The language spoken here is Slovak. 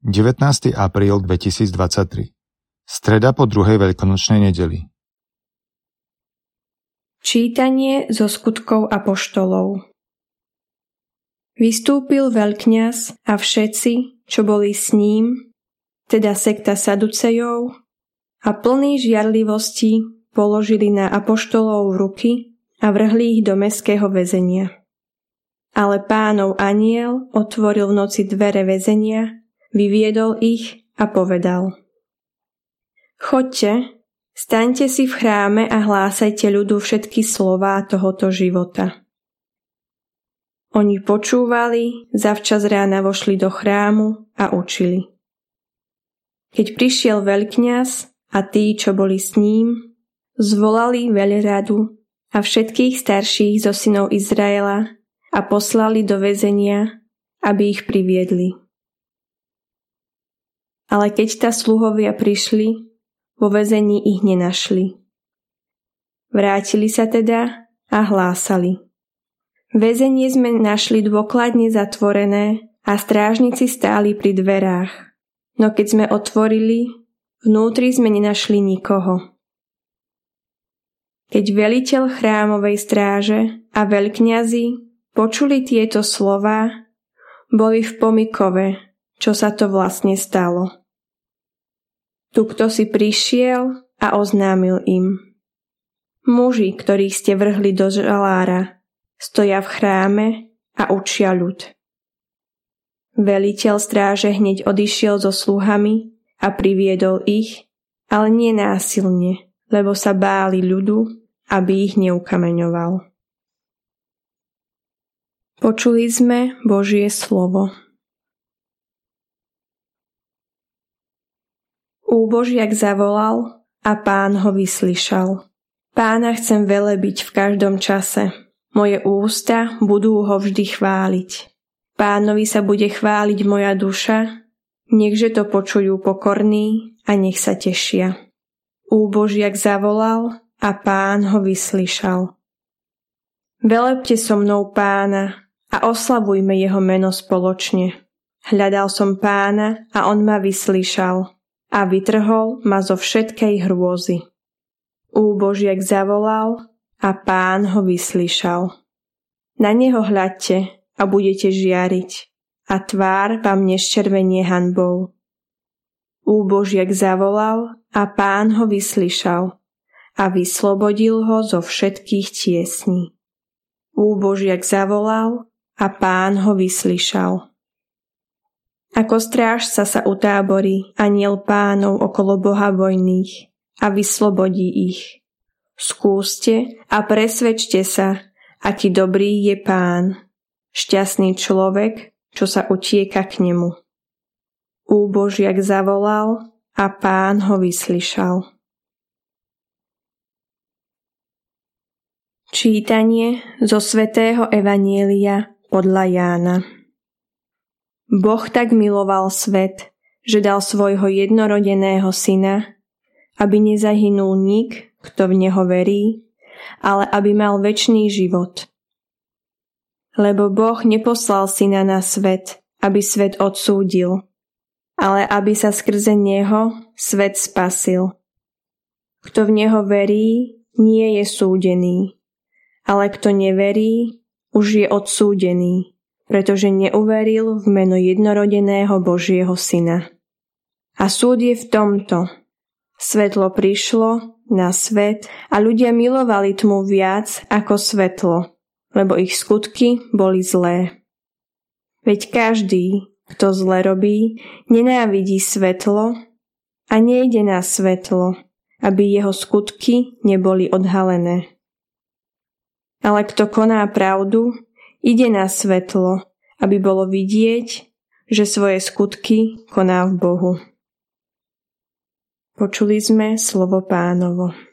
19. apríl 2023 Streda po druhej veľkonočnej nedeli Čítanie zo skutkov apoštolov Vystúpil veľkňaz a všetci, čo boli s ním, teda sekta Saducejov, a plný žiarlivosti položili na apoštolov ruky a vrhli ich do meského väzenia. Ale pánov aniel otvoril v noci dvere väzenia vyviedol ich a povedal Chodte, staňte si v chráme a hlásajte ľudu všetky slová tohoto života. Oni počúvali, zavčas rána vošli do chrámu a učili. Keď prišiel veľkňaz a tí, čo boli s ním, zvolali veľradu a všetkých starších zo synov Izraela a poslali do väzenia, aby ich priviedli. Ale keď tá sluhovia prišli, vo väzení ich nenašli. Vrátili sa teda a hlásali. Väzenie sme našli dôkladne zatvorené a strážnici stáli pri dverách. No keď sme otvorili, vnútri sme nenašli nikoho. Keď veliteľ chrámovej stráže a veľkňazi počuli tieto slova, boli v pomikove, čo sa to vlastne stalo. Tu kto si prišiel a oznámil im. Muži, ktorých ste vrhli do žalára, stoja v chráme a učia ľud. Veliteľ stráže hneď odišiel so sluhami a priviedol ich, ale nie násilne, lebo sa báli ľudu, aby ich neukameňoval. Počuli sme Božie slovo. Úbožiak zavolal a pán ho vyslyšal. Pána chcem velebiť v každom čase. Moje ústa budú ho vždy chváliť. Pánovi sa bude chváliť moja duša, nechže to počujú pokorní a nech sa tešia. Úbožiak zavolal a pán ho vyslyšal. Velebte so mnou pána a oslavujme jeho meno spoločne. Hľadal som pána a on ma vyslyšal a vytrhol ma zo všetkej hrôzy. Úbožiek zavolal a pán ho vyslyšal. Na neho hľadte a budete žiariť a tvár vám neščervenie hanbou. Úbožiek zavolal a pán ho vyslyšal a vyslobodil ho zo všetkých tiesní. Úbožiak zavolal a pán ho vyslyšal ako strážca sa utáborí aniel pánov okolo Boha vojných a vyslobodí ich. Skúste a presvedčte sa, aký dobrý je pán, šťastný človek, čo sa utieka k nemu. Úbožiak zavolal a pán ho vyslyšal. Čítanie zo svätého Evanielia podľa Jána Boh tak miloval svet, že dal svojho jednorodeného syna, aby nezahynul nik, kto v neho verí, ale aby mal väčší život. Lebo Boh neposlal syna na svet, aby svet odsúdil, ale aby sa skrze neho svet spasil. Kto v neho verí, nie je súdený, ale kto neverí, už je odsúdený, pretože neuveril v meno jednorodeného Božieho Syna. A súd je v tomto. Svetlo prišlo na svet a ľudia milovali tmu viac ako svetlo, lebo ich skutky boli zlé. Veď každý, kto zle robí, nenávidí svetlo a nejde na svetlo, aby jeho skutky neboli odhalené. Ale kto koná pravdu, ide na svetlo, aby bolo vidieť, že svoje skutky koná v Bohu. Počuli sme slovo pánovo.